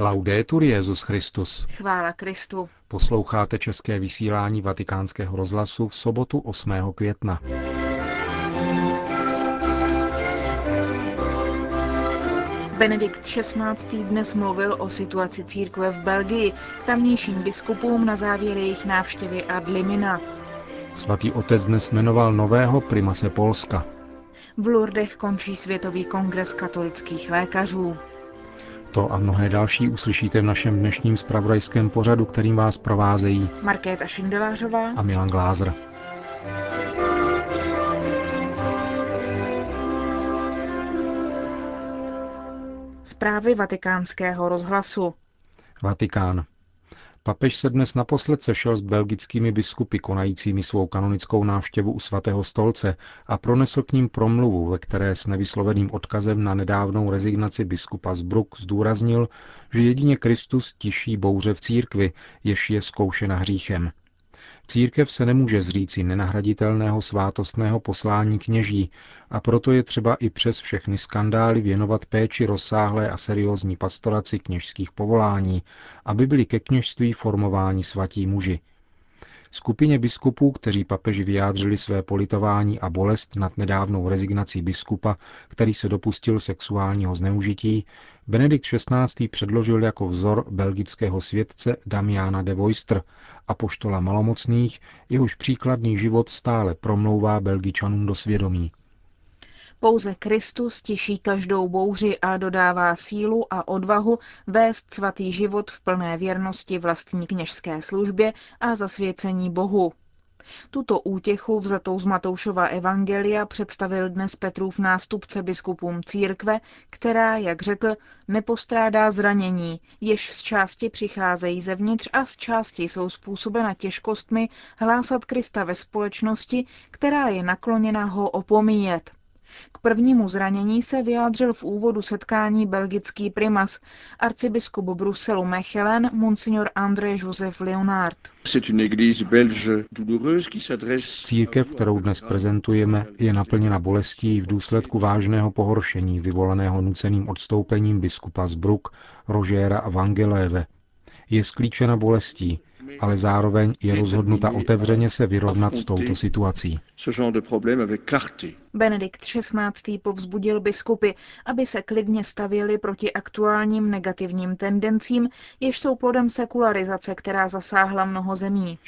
Laudetur Jezus Christus. Chvála Kristu. Posloucháte české vysílání Vatikánského rozhlasu v sobotu 8. května. Benedikt XVI. dnes mluvil o situaci církve v Belgii k tamnějším biskupům na závěr jejich návštěvy ad limina. Svatý otec dnes jmenoval nového primase Polska. V Lourdech končí Světový kongres katolických lékařů. To a mnohé další uslyšíte v našem dnešním spravodajském pořadu, kterým vás provázejí Markéta Šindelářová a Milan Glázer. Zprávy vatikánského rozhlasu. Vatikán. Papež se dnes naposled sešel s belgickými biskupy konajícími svou kanonickou návštěvu u svatého stolce a pronesl k ním promluvu, ve které s nevysloveným odkazem na nedávnou rezignaci biskupa z Bruk zdůraznil, že jedině Kristus tiší bouře v církvi, jež je zkoušena hříchem. Církev se nemůže zříci nenahraditelného svátostného poslání kněží a proto je třeba i přes všechny skandály věnovat péči rozsáhlé a seriózní pastoraci kněžských povolání, aby byli ke kněžství formováni svatí muži. Skupině biskupů, kteří papeži vyjádřili své politování a bolest nad nedávnou rezignací biskupa, který se dopustil sexuálního zneužití, Benedikt XVI. předložil jako vzor belgického světce Damiana de Voistr, poštola malomocných, jehož příkladný život stále promlouvá belgičanům do svědomí. Pouze Kristus tiší každou bouři a dodává sílu a odvahu vést svatý život v plné věrnosti vlastní kněžské službě a zasvěcení Bohu. Tuto útěchu vzatou z Matoušova evangelia představil dnes Petrův nástupce biskupům církve, která, jak řekl, nepostrádá zranění, jež z části přicházejí zevnitř a z části jsou způsobena těžkostmi hlásat Krista ve společnosti, která je nakloněna ho opomíjet. K prvnímu zranění se vyjádřil v úvodu setkání belgický primas, arcibiskup Bruselu Mechelen, monsignor André Joseph Leonard. Církev, kterou dnes prezentujeme, je naplněna bolestí v důsledku vážného pohoršení vyvolaného nuceným odstoupením biskupa z Bruk, Rožéra a Vangeléve. Je sklíčena bolestí, ale zároveň je rozhodnuta otevřeně se vyrovnat s touto situací. Benedikt XVI. povzbudil biskupy, aby se klidně stavěli proti aktuálním negativním tendencím, jež jsou plodem sekularizace, která zasáhla mnoho zemí.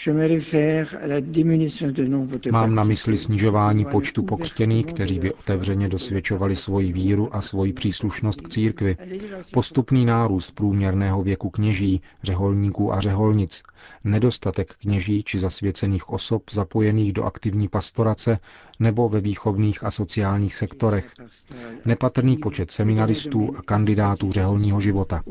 Mám na mysli snižování počtu pokřtěných, kteří by otevřeně dosvědčovali svoji víru a svoji příslušnost k církvi, postupný nárůst průměrného věku kněží, řeholníků a řeholnic, nedostatek kněží či zasvěcených osob zapojených do aktivní pastorace nebo ve výchovných a sociálních sektorech, nepatrný počet seminaristů a kandidátů řeholního života.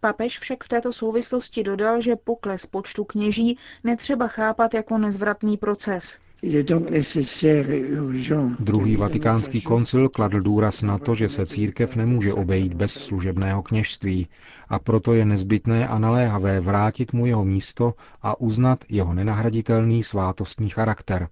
Papež však v této souvislosti dodal, že pokles počtu kněží netřeba chápat jako nezvratný proces. Druhý vatikánský koncil kladl důraz na to, že se církev nemůže obejít bez služebného kněžství a proto je nezbytné a naléhavé vrátit mu jeho místo a uznat jeho nenahraditelný svátostní charakter.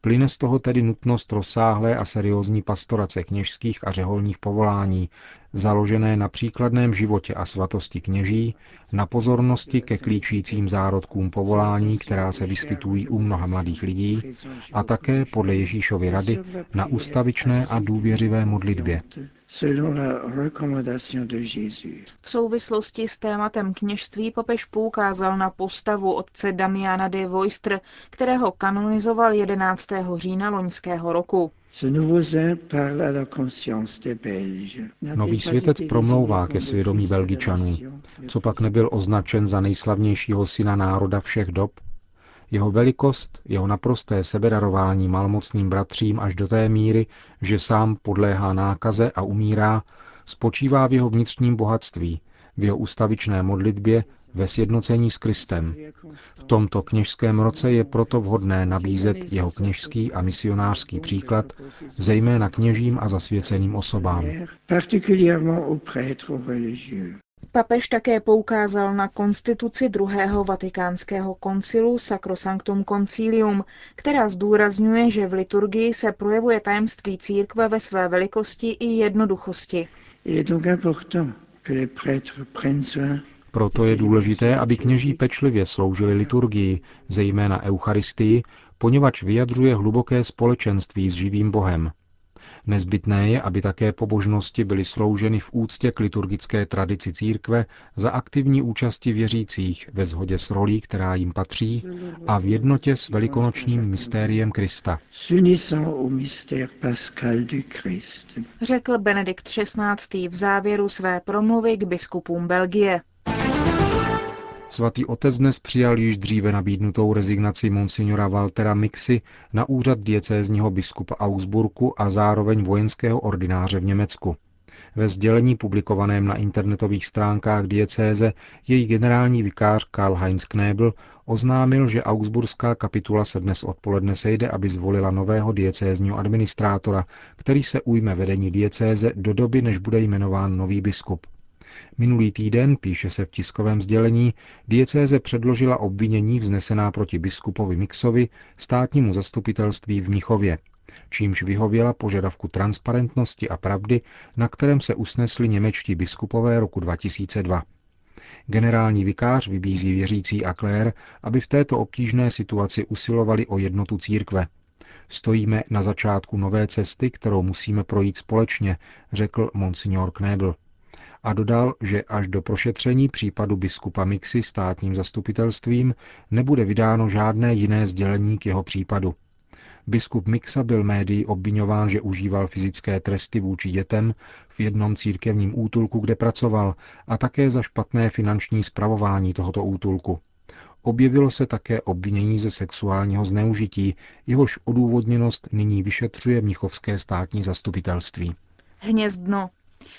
Plyne z toho tedy nutnost rozsáhlé a seriózní pastorace kněžských a řeholních povolání, založené na příkladném životě a svatosti kněží, na pozornosti ke klíčícím zárodkům povolání, která se vyskytují u mnoha mladých lidí, a také podle Ježíšovy rady na ustavičné a důvěřivé modlitbě. V souvislosti s tématem kněžství papež poukázal na postavu otce Damiana de Voistr, kterého kanonizoval 11. října loňského roku. Nový světec promlouvá ke svědomí Belgičanů. Co pak nebyl označen za nejslavnějšího syna národa všech dob? Jeho velikost, jeho naprosté sebedarování malmocným bratřím až do té míry, že sám podléhá nákaze a umírá, spočívá v jeho vnitřním bohatství, v jeho ustavičné modlitbě, ve sjednocení s Kristem. V tomto kněžském roce je proto vhodné nabízet jeho kněžský a misionářský příklad, zejména kněžím a zasvěceným osobám. Papež také poukázal na konstituci druhého vatikánského koncilu Sacrosanctum Concilium, která zdůrazňuje, že v liturgii se projevuje tajemství církve ve své velikosti i jednoduchosti. Proto je důležité, aby kněží pečlivě sloužili liturgii, zejména Eucharistii, poněvadž vyjadřuje hluboké společenství s živým Bohem. Nezbytné je, aby také pobožnosti byly slouženy v úctě k liturgické tradici církve za aktivní účasti věřících ve shodě s rolí, která jim patří a v jednotě s velikonočním mystériem Krista. Řekl Benedikt XVI. v závěru své promluvy k biskupům Belgie. Svatý otec dnes přijal již dříve nabídnutou rezignaci monsignora Waltera Mixy na úřad diecézního biskupa Augsburgu a zároveň vojenského ordináře v Německu. Ve sdělení publikovaném na internetových stránkách diecéze její generální vikář Karl Heinz Knebel oznámil, že augsburská kapitula se dnes odpoledne sejde, aby zvolila nového diecézního administrátora, který se ujme vedení diecéze do doby, než bude jmenován nový biskup. Minulý týden, píše se v tiskovém sdělení, diecéze předložila obvinění vznesená proti biskupovi Mixovi státnímu zastupitelství v Mnichově, čímž vyhověla požadavku transparentnosti a pravdy, na kterém se usnesli němečtí biskupové roku 2002. Generální vikář vybízí věřící a klér, aby v této obtížné situaci usilovali o jednotu církve. Stojíme na začátku nové cesty, kterou musíme projít společně, řekl monsignor Knebel a dodal, že až do prošetření případu biskupa Mixy státním zastupitelstvím nebude vydáno žádné jiné sdělení k jeho případu. Biskup Mixa byl médií obvinován, že užíval fyzické tresty vůči dětem v jednom církevním útulku, kde pracoval, a také za špatné finanční spravování tohoto útulku. Objevilo se také obvinění ze sexuálního zneužití, jehož odůvodněnost nyní vyšetřuje Mnichovské státní zastupitelství. Hnězdno.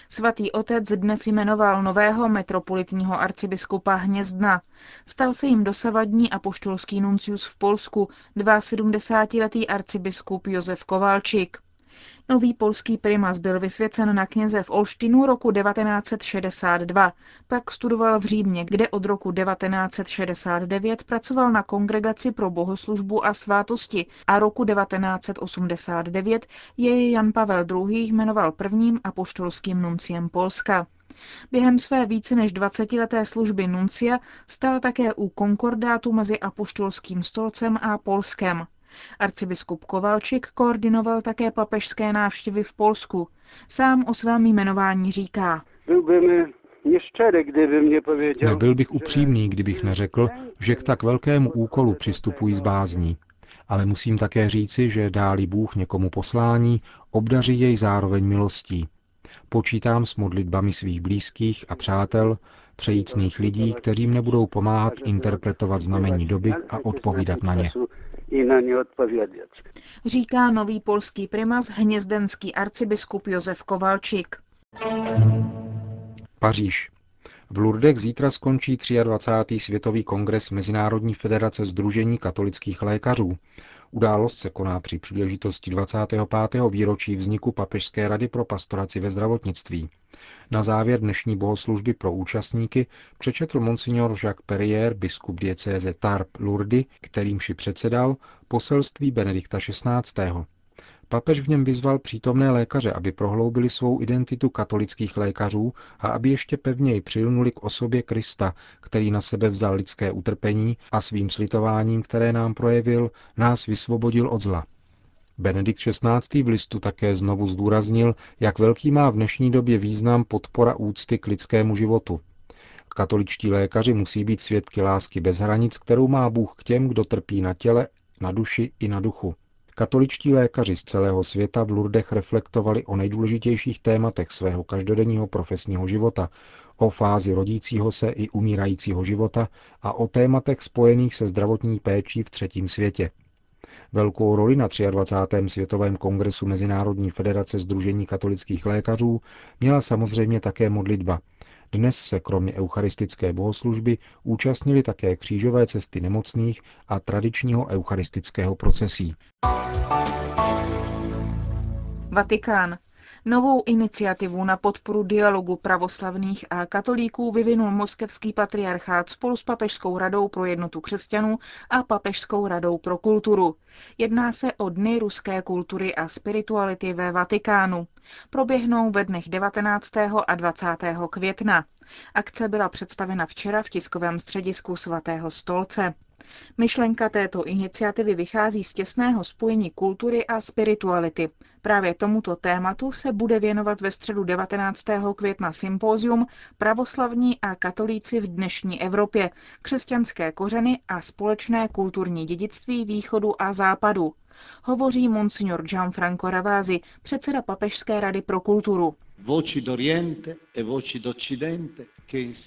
Svatý otec dnes jmenoval nového metropolitního arcibiskupa Hnězdna. Stal se jim dosavadní apoštolský nuncius v Polsku, 72-letý arcibiskup Josef Kovalčík. Nový polský primas byl vysvěcen na kněze v Olštinu roku 1962, pak studoval v Římě, kde od roku 1969 pracoval na Kongregaci pro bohoslužbu a svátosti a roku 1989 jej Jan Pavel II. jmenoval prvním apoštolským nunciem Polska. Během své více než 20-leté služby nuncia stal také u konkordátu mezi apoštolským stolcem a Polskem. Arcibiskup Kovalčik koordinoval také papežské návštěvy v Polsku. Sám o svém jmenování říká. Nebyl bych upřímný, kdybych neřekl, že k tak velkému úkolu přistupují z bázní. Ale musím také říci, že dáli Bůh někomu poslání, obdaří jej zároveň milostí. Počítám s modlitbami svých blízkých a přátel, přejícných lidí, kteří mne budou pomáhat interpretovat znamení doby a odpovídat na ně i na ně odpovědět. Říká nový polský primas hnězdenský arcibiskup Josef Kovalčík. Paříž. V Lourdech zítra skončí 23. světový kongres Mezinárodní federace Združení katolických lékařů. Událost se koná při příležitosti 25. výročí vzniku Papežské rady pro pastoraci ve zdravotnictví. Na závěr dnešní bohoslužby pro účastníky přečetl monsignor Jacques Perrier, biskup diecéze Tarp Lourdes, kterým si předsedal, poselství Benedikta XVI. Papež v něm vyzval přítomné lékaře, aby prohloubili svou identitu katolických lékařů a aby ještě pevněji přilnuli k osobě Krista, který na sebe vzal lidské utrpení a svým slitováním, které nám projevil, nás vysvobodil od zla. Benedikt XVI. v listu také znovu zdůraznil, jak velký má v dnešní době význam podpora úcty k lidskému životu. Katoličtí lékaři musí být svědky lásky bez hranic, kterou má Bůh k těm, kdo trpí na těle, na duši i na duchu. Katoličtí lékaři z celého světa v Lurdech reflektovali o nejdůležitějších tématech svého každodenního profesního života, o fázi rodícího se i umírajícího života a o tématech spojených se zdravotní péčí v třetím světě. Velkou roli na 23. světovém kongresu Mezinárodní federace Združení katolických lékařů měla samozřejmě také modlitba. Dnes se kromě eucharistické bohoslužby účastnili také křížové cesty nemocných a tradičního eucharistického procesí. Vatikán. Novou iniciativu na podporu dialogu pravoslavných a katolíků vyvinul moskevský patriarchát spolu s Papežskou radou pro jednotu křesťanů a Papežskou radou pro kulturu. Jedná se o Dny ruské kultury a spirituality ve Vatikánu. Proběhnou ve dnech 19. a 20. května. Akce byla představena včera v tiskovém středisku svatého stolce. Myšlenka této iniciativy vychází z těsného spojení kultury a spirituality. Právě tomuto tématu se bude věnovat ve středu 19. května sympózium Pravoslavní a katolíci v dnešní Evropě, křesťanské kořeny a společné kulturní dědictví východu a západu. Hovoří monsignor Gianfranco Ravasi, předseda Papežské rady pro kulturu.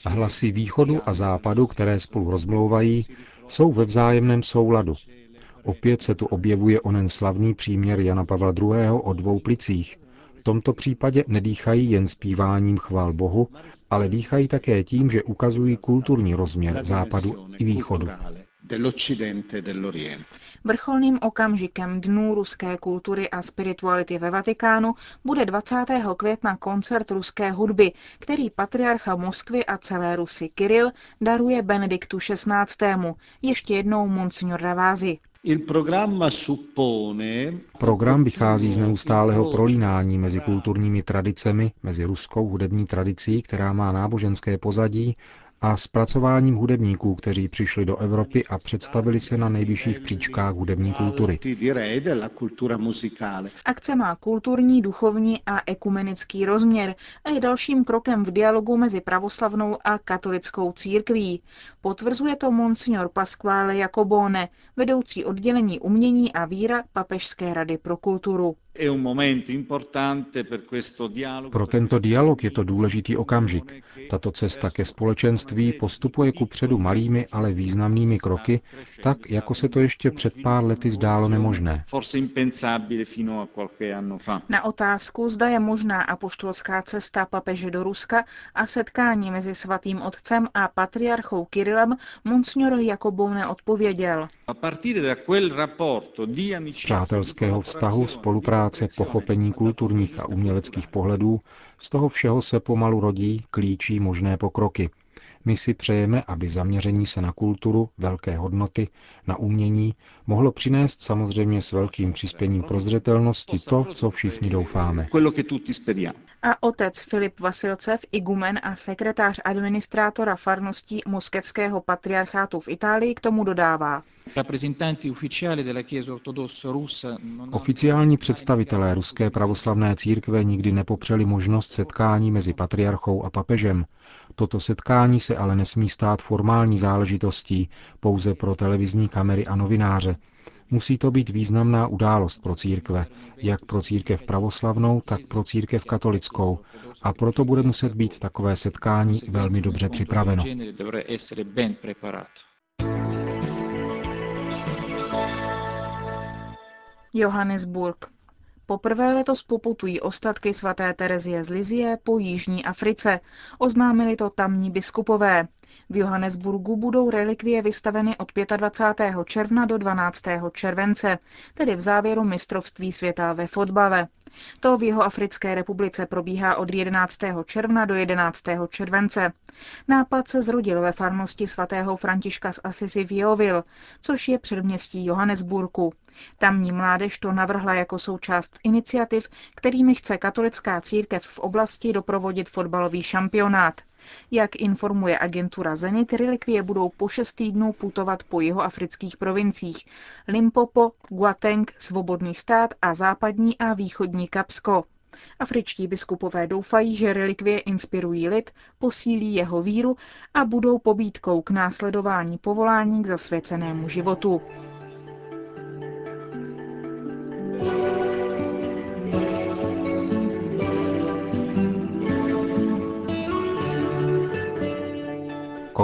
E hlasy východu a západu, které spolu rozmlouvají, jsou ve vzájemném souladu. Opět se tu objevuje onen slavný příměr Jana Pavla II. o dvou plicích. V tomto případě nedýchají jen zpíváním chvál Bohu, ale dýchají také tím, že ukazují kulturní rozměr západu i východu. Vrcholným okamžikem Dnů ruské kultury a spirituality ve Vatikánu bude 20. května koncert ruské hudby, který patriarcha Moskvy a celé Rusy Kiril daruje Benediktu XVI. Ještě jednou Monsignor Ravázi. Program vychází z neustálého prolínání mezi kulturními tradicemi, mezi ruskou hudební tradicí, která má náboženské pozadí, a zpracováním hudebníků, kteří přišli do Evropy a představili se na nejvyšších příčkách hudební kultury. Akce má kulturní, duchovní a ekumenický rozměr a je dalším krokem v dialogu mezi pravoslavnou a katolickou církví. Potvrzuje to monsignor Pasquale Jacobone, vedoucí oddělení umění a víra Papežské rady pro kulturu. Pro tento dialog je to důležitý okamžik. Tato cesta ke společenství postupuje ku předu malými, ale významnými kroky, tak, jako se to ještě před pár lety zdálo nemožné. Na otázku, zda je možná apoštolská cesta papeže do Ruska a setkání mezi svatým otcem a patriarchou Kirilem, monsignor Jakobou neodpověděl. Z přátelského vztahu, spolupráce, pochopení kulturních a uměleckých pohledů, z toho všeho se pomalu rodí, klíčí možné pokroky. My si přejeme, aby zaměření se na kulturu, velké hodnoty, na umění mohlo přinést samozřejmě s velkým přispěním prozřetelnosti to, co všichni doufáme. A otec Filip Vasilcev, igumen a sekretář administrátora farností moskevského patriarchátu v Itálii k tomu dodává. Oficiální představitelé ruské pravoslavné církve nikdy nepopřeli možnost setkání mezi patriarchou a papežem. Toto setkání se ale nesmí stát formální záležitostí pouze pro televizní kamery a novináře. Musí to být významná událost pro církve, jak pro církev pravoslavnou, tak pro církev katolickou. A proto bude muset být takové setkání velmi dobře připraveno. Johannesburg. Poprvé letos poputují ostatky svaté Terezie z Lizie po Jižní Africe. Oznámili to tamní biskupové. V Johannesburgu budou relikvie vystaveny od 25. června do 12. července, tedy v závěru mistrovství světa ve fotbale. To v jeho Africké republice probíhá od 11. června do 11. července. Nápad se zrodil ve farnosti svatého Františka z Assisi v Jeovil, což je předměstí Johannesburgu. Tamní mládež to navrhla jako součást iniciativ, kterými chce katolická církev v oblasti doprovodit fotbalový šampionát. Jak informuje agentura Zenit, relikvie budou po šest týdnů putovat po jeho afrických provinciích Limpopo, Guateng, Svobodný stát a západní a východní Kapsko. Afričtí biskupové doufají, že relikvie inspirují lid, posílí jeho víru a budou pobídkou k následování povolání k zasvěcenému životu.